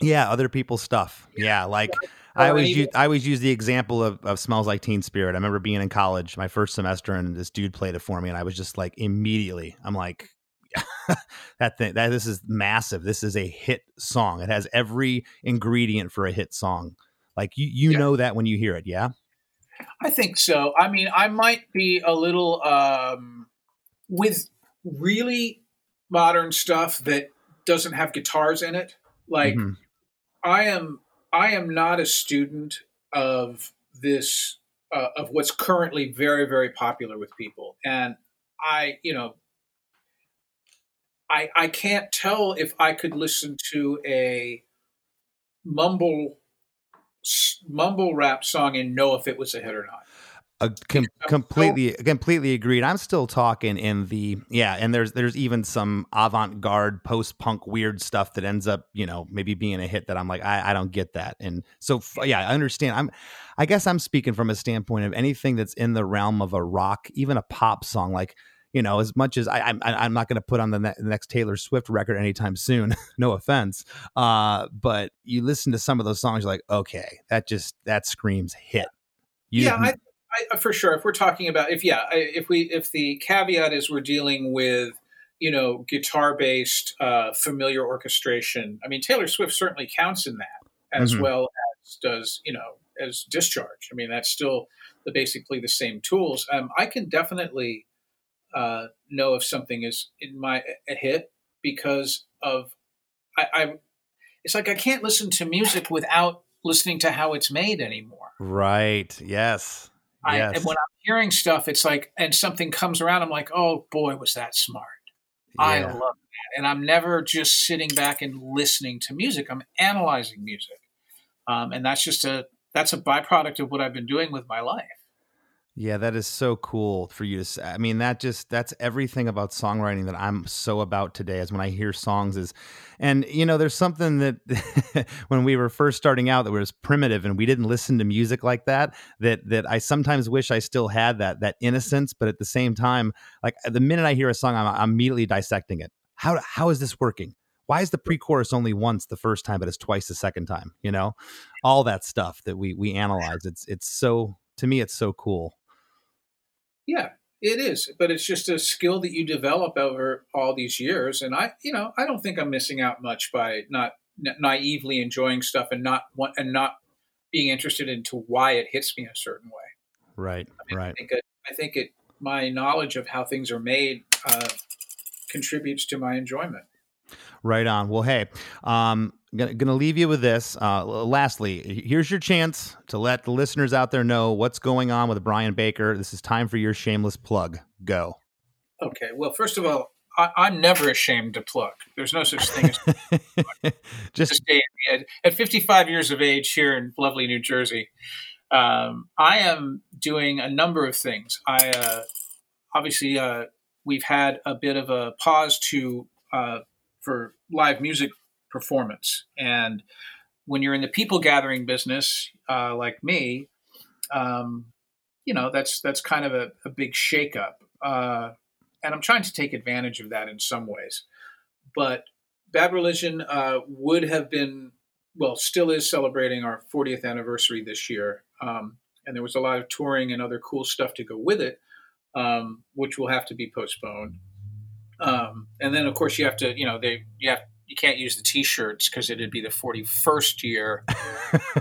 Yeah, other people's stuff. Yeah, like I always use, I always use the example of, of "Smells Like Teen Spirit." I remember being in college, my first semester, and this dude played it for me, and I was just like, immediately, I'm like, that thing, that this is massive. This is a hit song. It has every ingredient for a hit song. Like you, you Yeah. know that when you hear it. Yeah. I think so. I mean, I might be a little um, with really modern stuff that doesn't have guitars in it. Like Mhm. I am, I am not a student of this uh, of what's currently very, very popular with people, and I, you know, I I can't tell if I could listen to a mumble mumble rap song and know if it was a hit or not. Uh, com- completely, completely agreed. I'm still talking in the yeah, and there's there's even some avant-garde post-punk weird stuff that ends up you know maybe being a hit that I'm like I, I don't get that, and so yeah, I understand. I'm I guess I'm speaking from a standpoint of anything that's in the realm of a rock, even a pop song, like. You know, as much as I, I'm, I'm not going to put on the, ne- the next Taylor Swift record anytime soon. no offense, uh, but you listen to some of those songs, you're like, okay, that just that screams hit. You, yeah, I, I, for sure. If we're talking about if yeah, I- if we if the caveat is we're dealing with you know guitar based uh, familiar orchestration. I mean, Taylor Swift certainly counts in that as Mhm. well as does you know as Discharge. I mean, that's still the basically the same tools. Um, I can definitely uh, know if something is in my a hit because of I, I. It's like I can't listen to music without listening to how it's made anymore. Right. Yes. I, yes. and when I'm hearing stuff, it's like, and something comes around, I'm like, oh boy, was that smart. I love that. And I'm never just sitting back and listening to music. I'm analyzing music. Um, and that's just a, that's a byproduct of what I've been doing with my life. Yeah, that is so cool for you to say. I mean, that just that's everything about songwriting that I'm so about today is when I hear songs is and you know, there's something that when we were first starting out that was primitive and we didn't listen to music like that that that I sometimes wish I still had that that innocence, but at the same time, like the minute I hear a song I'm, I'm immediately dissecting it. How how is this working? Why is the pre-chorus only once the first time but it's twice the second time, you know? All that stuff that we we analyze. It's it's so to me it's so cool. Yeah, it is. But it's just a skill that you develop over all these years. And I, you know, I don't think I'm missing out much by not na- naively enjoying stuff and not want, and not being interested into why it hits me a certain way. Right, right. I think it, I think it my knowledge of how things are made uh, contributes to my enjoyment. Right on. Well, hey, um, gonna, gonna leave you with this. Uh, lastly, here's your chance to let the listeners out there know what's going on with Brian Baker. This is time for your shameless plug. Go. Okay. Well, first of all, I, I'm never ashamed to plug. There's no such thing as Just at, at 55 years of age here in lovely New Jersey. Um, I am doing a number of things. I uh, obviously uh, we've had a bit of a pause to uh, for live music performance, and when you're in the people gathering business, uh, like me, um, you know that's that's kind of a, a big shakeup, uh, and I'm trying to take advantage of that in some ways. But Bad Religion uh, would have been well, still is celebrating our 40th anniversary this year. Um, and there was a lot of touring and other cool stuff to go with it, um, which will have to be postponed. Um, and then, of course, you have to, you know, they you have you can't use the T-shirts because it'd be the 41st year.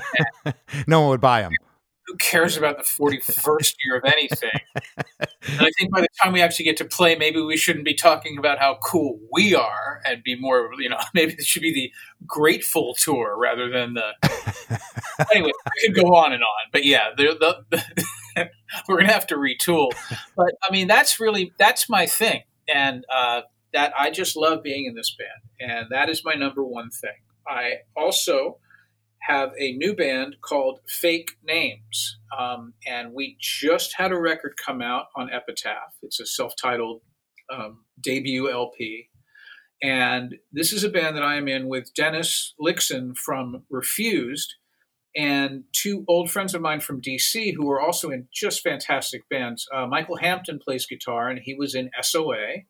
no one would buy them. Who cares about the 41st year of anything? And I think by the time we actually get to play, maybe we shouldn't be talking about how cool we are and be more, you know, maybe it should be the grateful tour rather than the. anyway, I could go on and on, but yeah, the, the, we're gonna have to retool. But I mean, that's really that's my thing, and uh, that I just love being in this band, and that is my number one thing. I also have a new band called Fake Names, um, and we just had a record come out on Epitaph. It's a self-titled um, debut LP, and this is a band that I am in with Dennis Lyxzén from Refused and two old friends of mine from DC who are also in just fantastic bands. Uh, Michael Hampton plays guitar, and he was in SOA,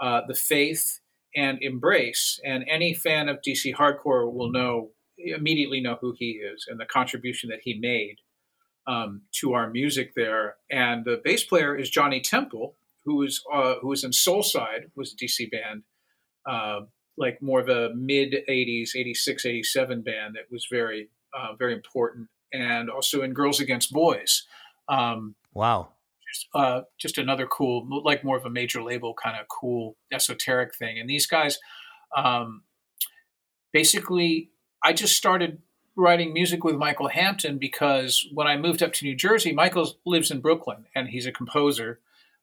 uh, The Faith, and Embrace. And any fan of DC hardcore will know immediately know who he is and the contribution that he made um, to our music there. And the bass player is Johnny Temple, who was uh, who was in Soulside, was a DC band. Uh, like more of a mid 80s 86 87 band that was very uh, very important, and also in Girls Against Boys. Um, wow. Just, uh, just another cool, like more of a major label kind of cool esoteric thing. And these guys, um, basically, I just started writing music with Michael Hampton because when I moved up to New Jersey, Michael lives in Brooklyn and he's a composer.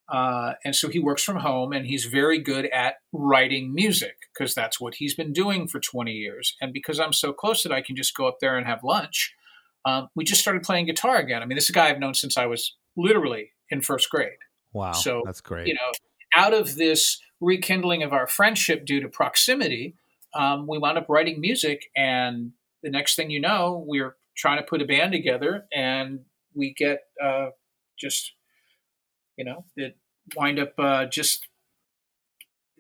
Uh, and so he works from home and he's very good at writing music because that's what he's been doing for 20 years. And because I'm so close that I can just go up there and have lunch, um, we just started playing guitar again. I mean, this is a guy I've known since I was literally in first grade. Wow. So that's great. You know, out of this rekindling of our friendship due to proximity, um, we wound up writing music. And the next thing you know, we're trying to put a band together and we get uh, just you know, that wind up uh, just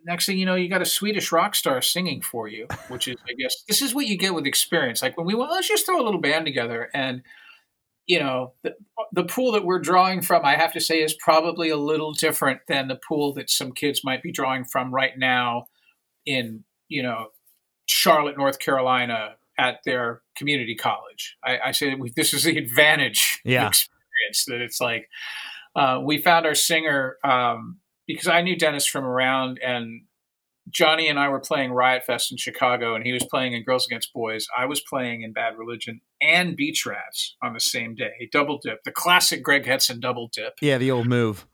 next thing you know, you got a Swedish rock star singing for you, which is, I guess, this is what you get with experience. Like when we went, let's just throw a little band together, and you know, the, the pool that we're drawing from, I have to say, is probably a little different than the pool that some kids might be drawing from right now in, you know, Charlotte, North Carolina, at their community college. I, I say this is the advantage yeah. experience that it's like uh, we found our singer um, because I knew Dennis from around, and Johnny and I were playing Riot Fest in Chicago, and he was playing in Girls Against Boys. I was playing in Bad Religion and Beach Rats on the same day. Double dip, the classic Greg Hetson double dip. Yeah, the old move.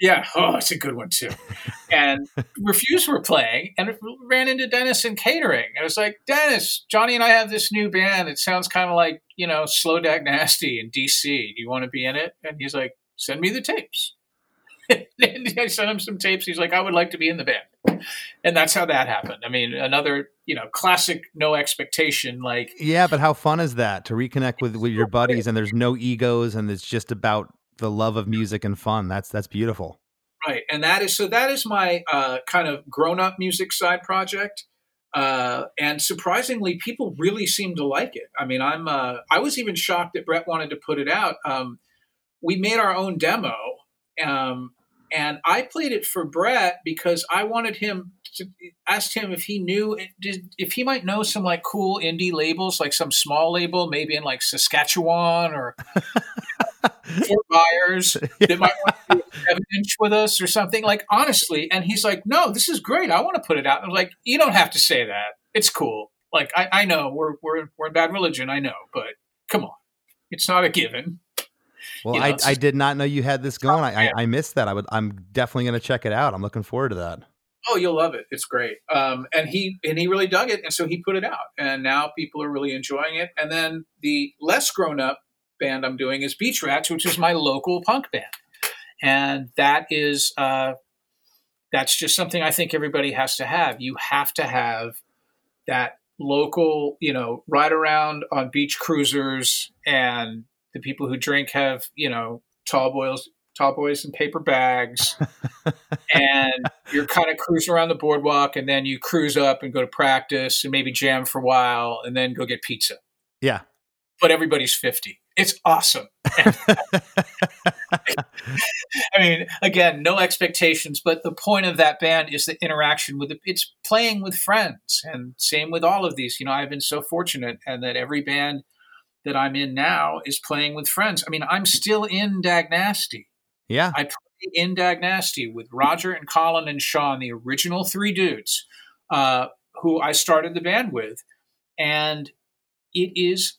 Yeah, oh, it's a good one too. and Refused were playing, and ran into Dennis in catering. I was like, Dennis, Johnny and I have this new band. It sounds kind of like you know Slow Dag Nasty in DC. Do you want to be in it? And he's like, send me the tapes. and I sent him some tapes. He's like, I would like to be in the band. And that's how that happened. I mean, another, you know, classic no expectation. Like, yeah, but how fun is that to reconnect with, with your buddies and there's no egos and it's just about the love of music and fun. That's, that's beautiful. Right. And that is, so that is my uh, kind of grown up music side project. Uh, and surprisingly, people really seem to like it. I mean, I'm, uh, I was even shocked that Brett wanted to put it out. Um, we made our own demo. Um, and I played it for Brett because I wanted him to ask him if he knew if he might know some like cool indie labels, like some small label, maybe in like Saskatchewan or Fort Myers that might want to do seven inch with us or something. Like honestly, and he's like, "No, this is great. I want to put it out." I was like, "You don't have to say that. It's cool. Like I, I know we're we're we're in bad religion. I know, but come on, it's not a given." Well, you know, I, I did not know you had this going. I, I, I missed that. I would. I'm definitely going to check it out. I'm looking forward to that. Oh, you'll love it. It's great. Um, and he and he really dug it, and so he put it out, and now people are really enjoying it. And then the less grown up band I'm doing is Beach Rats, which is my local punk band, and that is uh, that's just something I think everybody has to have. You have to have that local, you know, ride around on beach cruisers and the people who drink have you know tall boys tall boys in paper bags. And you're kind of cruising around the boardwalk and then you cruise up and go to practice and maybe jam for a while and then go get pizza. Yeah. But everybody's 50 it's awesome. I mean again no expectations but the point of that band is the interaction with the, it's playing with friends and same with all of these. You know i've been so fortunate and that every band that I'm in now is playing with friends. I mean, I'm still in Dag Nasty. Yeah. I play in Dag Nasty with Roger and Colin and Shawn, the original three dudes uh, who I started the band with. And it is,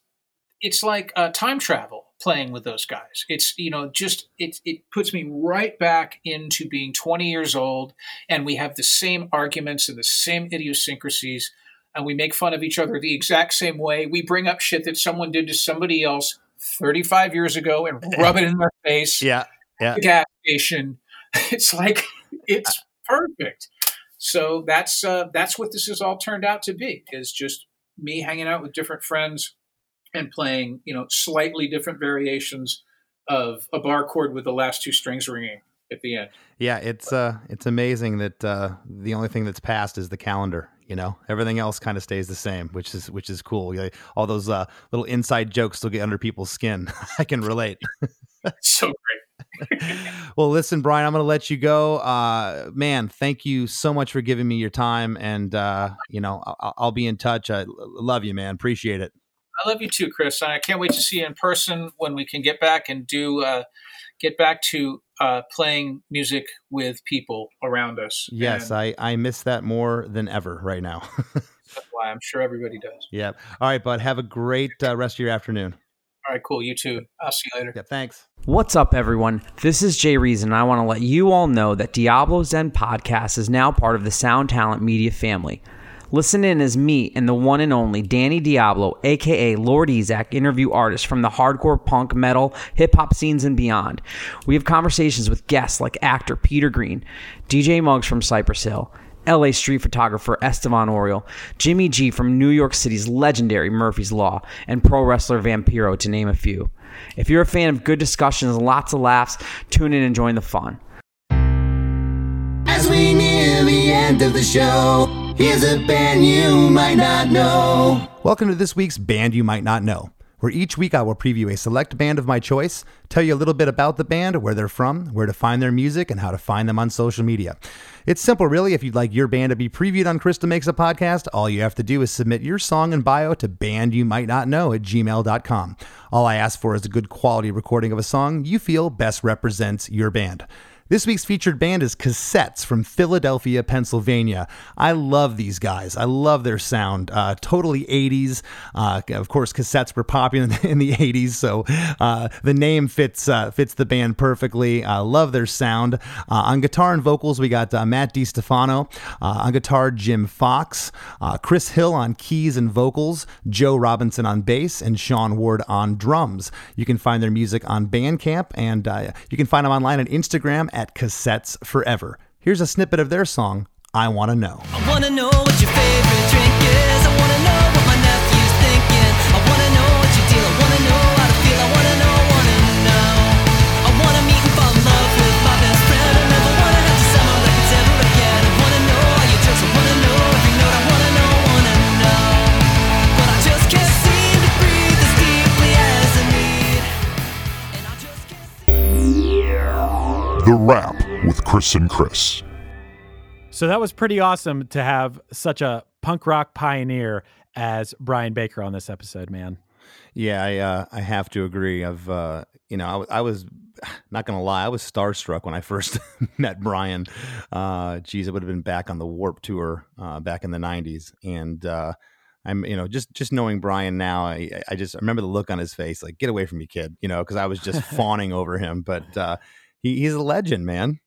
it's like uh, time travel playing with those guys. It's you know just it it puts me right back into being 20 years old, and we have the same arguments and the same idiosyncrasies, and we make fun of each other the exact same way. We bring up shit that someone did to somebody else 35 years ago and rub it in their face. Yeah. Yeah. The gas station. It's like it's perfect. So that's uh, that's what this has all turned out to be. Is just me hanging out with different friends and playing, you know, slightly different variations of a bar chord with the last two strings ringing at the end. Yeah, it's uh it's amazing that uh the only thing that's passed is the calendar, you know. Everything else kind of stays the same, which is which is cool. All those uh little inside jokes still get under people's skin. I can relate. so great. well, listen, Brian, I'm going to let you go. Uh, man, thank you so much for giving me your time, and uh, you know, I'll, I'll be in touch. I love you, man. Appreciate it. I love you too, Chris. I can't wait to see you in person when we can get back and do uh, get back to uh, playing music with people around us. Yes, And I I miss that more than ever right now. that's why I'm sure everybody does. yeah. All right, bud. Have a great uh, rest of your afternoon. All right, cool. You too. I'll see you later. Yeah. Thanks. What's up, everyone? This is Jay Reason, and I want to let you all know that Diablo's Den podcast is now part of the Sound Talent Media family. Listen in as me and the one and only Danny Diablo, aka Lord Ezec, interview artists from the hardcore punk, metal, hip hop scenes and beyond. We have conversations with guests like actor Peter Greene, DJ Muggs from Cypress Hill, LA street photographer Estevan Oriol, Jimmy G from New York City's legendary Murphy's Law, and pro wrestler Vampiro, to name a few. If you're a fan of good discussions and lots of laughs, tune in and join the fun. As we near the end of the show, here's a band you might not know. Welcome to this week's Band You Might Not Know, where each week I will preview a select band of my choice, tell you a little bit about the band, where they're from, where to find their music, and how to find them on social media. It's simple, really. If you'd like your band to be previewed on Chris DeMakes a Podcast, all you have to do is submit your song and bio to bandyoumightnotknow at gmail.com. All I ask for is a good quality recording of a song you feel best represents your band. This week's featured band is Cassettes from Philadelphia, Pennsylvania. I love these guys. I love their sound. Uh, totally 80s. Uh, of course, cassettes were popular in the, 80s, so uh, the name fits uh, fits the band perfectly. I love their sound. Uh, on guitar and vocals, we got uh, Matt DiStefano. Uh, on guitar, Jim Fox. Uh, Chris Hill on keys and vocals. Joe Robinson on bass, and Sean Ward on drums. You can find their music on Bandcamp, and uh, you can find them online on Instagram at Cassettes Forever. Here's a snippet of their song, I Want to Know. I wanna know The Rap with Chris and Chris. So that was pretty awesome to have such a punk rock pioneer as Brian Baker on this episode, man. Yeah, I uh, I have to agree. I've uh, you know I, w- I was not gonna lie, I was starstruck when I first met Brian. Uh, geez, it would have been back on the Warped Tour uh, back in the '90s, and uh, I'm you know just just knowing Brian now, I, I just I remember the look on his face, like get away from me, kid, you know, because I was just fawning over him. But uh, he, he's a legend, man.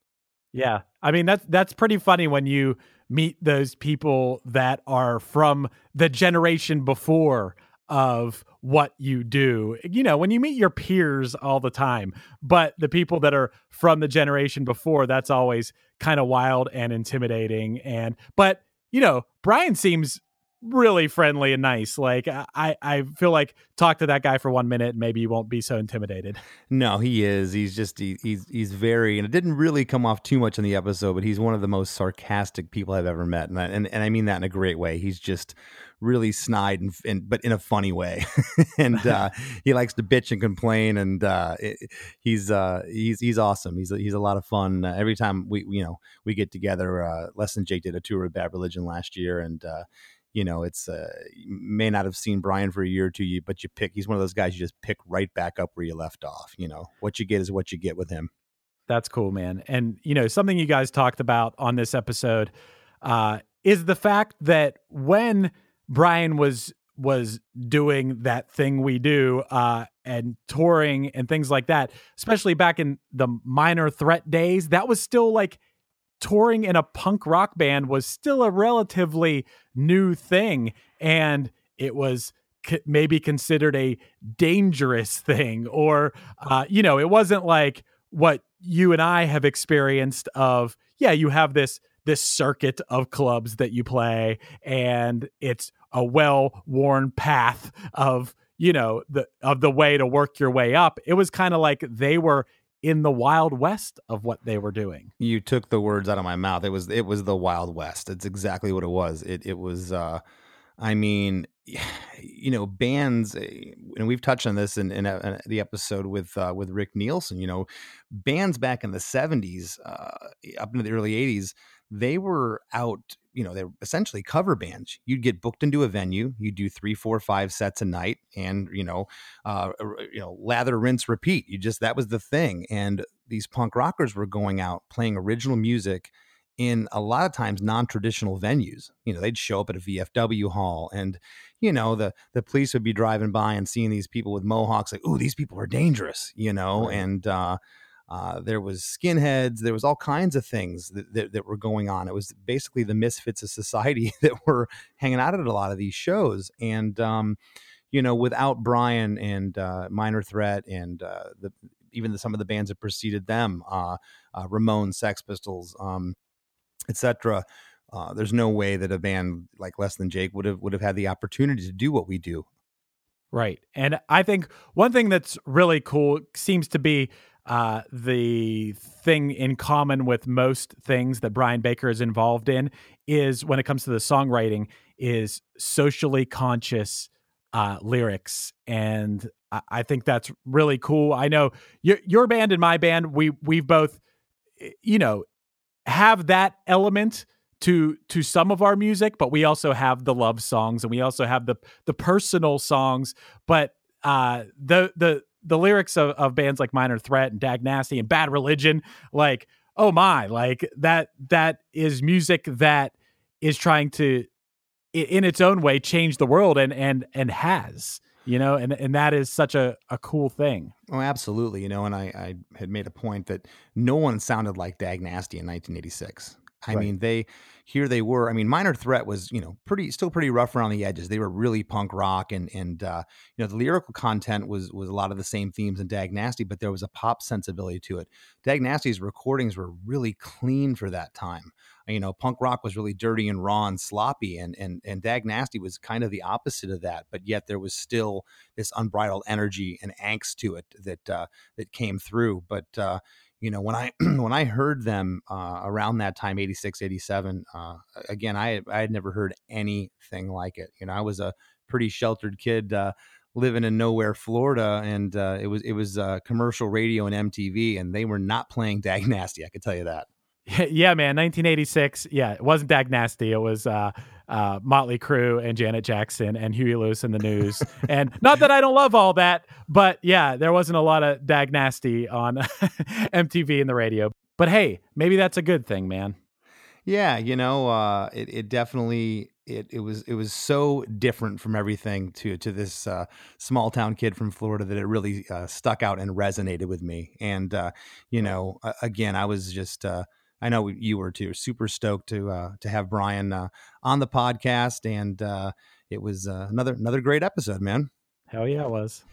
Yeah. I mean that's that's pretty funny when you meet those people that are from the generation before of what you do. You know, when you meet your peers all the time, but the people that are from the generation before, that's always kind of wild and intimidating and but you know, Brian seems really friendly and nice. Like I I feel like talk to that guy for 1 minute and maybe you won't be so intimidated. No, he is. He's just he, he's he's very and it didn't really come off too much in the episode, but he's one of the most sarcastic people I've ever met, and I, and, and I mean that in a great way. He's just really snide and, and but in a funny way, and uh, he likes to bitch and complain, and uh, it, he's uh, he's he's awesome. He's he's a lot of fun. Uh, every time we you know we get together, uh, Less than Jake did a tour of Bad Religion last year, and. You know, it's uh, may not have seen Brian for a year or two, but you pick. He's one of those guys you just pick right back up where you left off. You know, what you get is what you get with him. That's cool, man. And you know, something you guys talked about on this episode uh, is the fact that when Brian was was doing that thing we do, uh, and touring and things like that, especially back in the minor threat days, that was still like touring in a punk rock band was still a relatively new thing. And it was maybe considered a dangerous thing, or, uh, you know, it wasn't like what you and I have experienced of, yeah, you have this this circuit of clubs that you play and it's a well-worn path of you know the of the way to work your way up it was kind of like they were in the wild west of what they were doing You took the words out of my mouth. It was it was the Wild West. It's exactly what it was. It it was. uh I mean, you know, bands, eh, and we've touched on this in, in, uh in the episode with uh, with Rick Nielsen. You know, bands back in the '70s, uh, up into the early '80s, they were out. You know, they were essentially cover bands. You'd get booked into a venue, you'd do three, four, five sets a night, and you know, uh, you know, lather, rinse, repeat. You just that was the thing. And these punk rockers were going out playing original music in a lot of times non-traditional venues. You know, they'd show up at a VFW hall and you know, the the police would be driving by and seeing these people with mohawks like, "Ooh, these people are dangerous," you know, Right. and uh uh, there was skinheads. There was all kinds of things that, that, that were going on. It was basically the misfits of society that were hanging out at a lot of these shows. And um, you know, without Brian and uh, Minor Threat and uh, the even the, some of the bands that preceded them, uh, uh, Ramones, Sex Pistols, um, etc. Uh, there's no way that a band like Less Than Jake would have would have had the opportunity to do what we do. Right. And I think one thing that's really cool seems to be uh, the thing in common with most things that Brian Baker is involved in is when it comes to the songwriting is socially conscious uh, lyrics. And I, I think that's really cool. I know your, your band and my band, we, we've both, you know, have that element to to some of our music but we also have the love songs and we also have the the personal songs but uh the the the lyrics of, of bands like minor threat and dag nasty and bad religion like oh my like that that is music that is trying to in its own way change the world and and and has you know and and that is such a, a cool thing Oh, absolutely. You know, and I, I had made a point that no one sounded like Dag Nasty in 1986. I Right. mean, they here they were. I mean, Minor Threat was you know pretty still pretty rough around the edges. They were really punk rock, and and uh, you know the lyrical content was was a lot of the same themes in Dag Nasty, but there was a pop sensibility to it. Dag Nasty's recordings were really clean for that time. You know, punk rock was really dirty and raw and sloppy, and and and Dag Nasty was kind of the opposite of that. But yet there was still this unbridled energy and angst to it that uh, that came through. But uh, you know, when I when I heard them uh, around that time, 86, 87, uh, again, I I had never heard anything like it. You know, I was a pretty sheltered kid. Uh, living in nowhere florida and uh, it was it was uh, commercial radio and mtv and they were not playing dag nasty i could tell you that yeah, man, 1986. Yeah, it wasn't Dag Nasty. It was uh, Motley Crue and Janet Jackson and Huey Lewis and the News. and not that I don't love all that, but yeah, there wasn't a lot of Dag Nasty on MTV and the radio. But hey, maybe that's a good thing, man. Yeah, you know, uh, it it definitely it it was it was so different from everything to to this uh, small town kid from Florida that it really uh, stuck out and resonated with me. And uh, you know, again, I was just uh, I know you were too super stoked to uh, to have Brian uh, on the podcast, and uh, it was uh, another another great episode, man. Hell yeah, it was.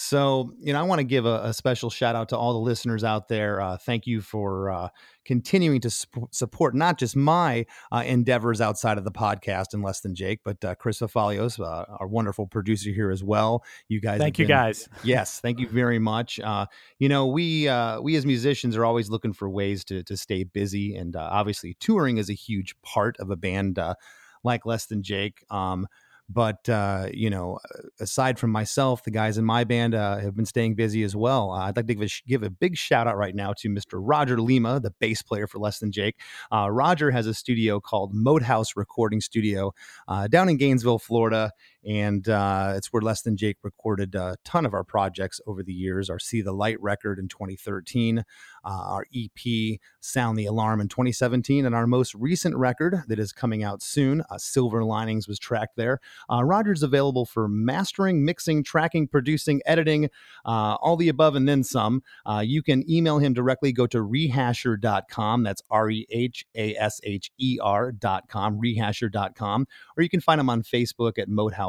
So, you know, I want to give a, a special shout out to all the listeners out there. Uh, thank you for uh, continuing to sup- support not just my uh, endeavors outside of the podcast and Less Than Jake, but uh, Chris Fafalios, uh, our wonderful producer here as well. You guys, Thank you, been- guys. yes, thank you very much. Uh, you know, we uh, we as musicians are always looking for ways to to stay busy, and uh, obviously, touring is a huge part of a band uh, like Less Than Jake. Um, but uh, you know, aside from myself, the guys in my band uh, have been staying busy as well. Uh, I'd like to give a, give a big shout out right now to Mr. Roger Lima, the bass player for Less Than Jake. Uh, Roger has a studio called Moathouse Recording Studio uh, down in Gainesville, Florida, and uh, it's where Less Than Jake recorded a ton of our projects over the years. Our See the Light record in 2013, uh, our EP Sound the Alarm in 2017, and our most recent record that is coming out soon, uh, Silver Linings, was tracked there. Uh, Roger's available for mastering, mixing, tracking, producing, editing, uh, all the above, and then some. Uh, you can email him directly. Go to rehasher.com. That's R E H A S H E R.com, rehasher.com. Or you can find him on Facebook at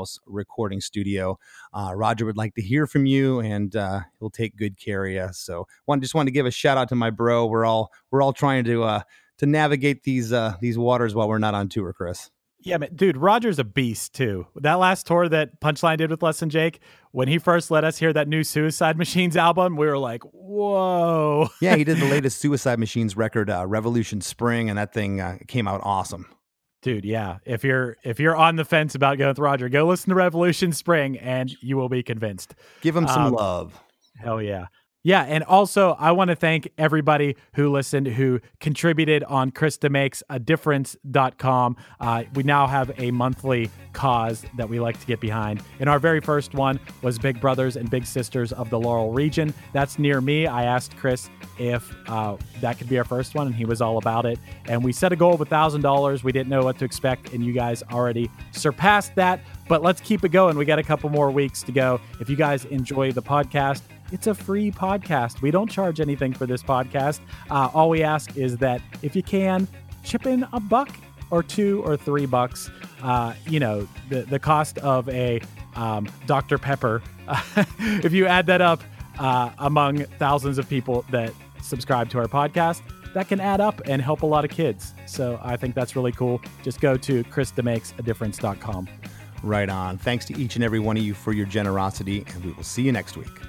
Moathouse Recording Studio. Uh, Roger would like to hear from you, and uh, he'll take good care of you. So, one just wanted to give a shout out to my bro. We're all we're all trying to uh, to navigate these uh, these waters while we're not on tour, Chris. Yeah, man, dude, Roger's a beast too. That last tour that Punchline did with Less Than Jake, when he first let us hear that new Suicide Machines album, we were like, "Whoa!" yeah, he did the latest Suicide Machines record, uh, Revolution Spring, and that thing uh, came out awesome. Dude, yeah. If you're if you're on the fence about going with Roger, go listen to Revolution Spring, and you will be convinced. Give him some Um, love. Hell yeah. Yeah, and also I want to thank everybody who listened, who contributed on ChrisDeMakesADifference.com. Uh, we now have a monthly cause that we like to get behind. And our very first one was Big Brothers and Big Sisters of the Laurel region. That's near me. I asked Chris if uh, that could be our first one, and he was all about it. And we set a goal of $1,000. We didn't know what to expect, and you guys already surpassed that. But let's keep it going. We got a couple more weeks to go. If you guys enjoy the podcast, it's a free podcast. We don't charge anything for this podcast. Uh, all we ask is that if you can, chip in a buck or two or three bucks. Uh, you know, the, the cost of a um, Dr. Pepper, if you add that up uh, among thousands of people that subscribe to our podcast, that can add up and help a lot of kids. So I think that's really cool. Just go to ChrisDeMakesADifference.com. Right on. Thanks to each and every one of you for your generosity, and we will see you next week.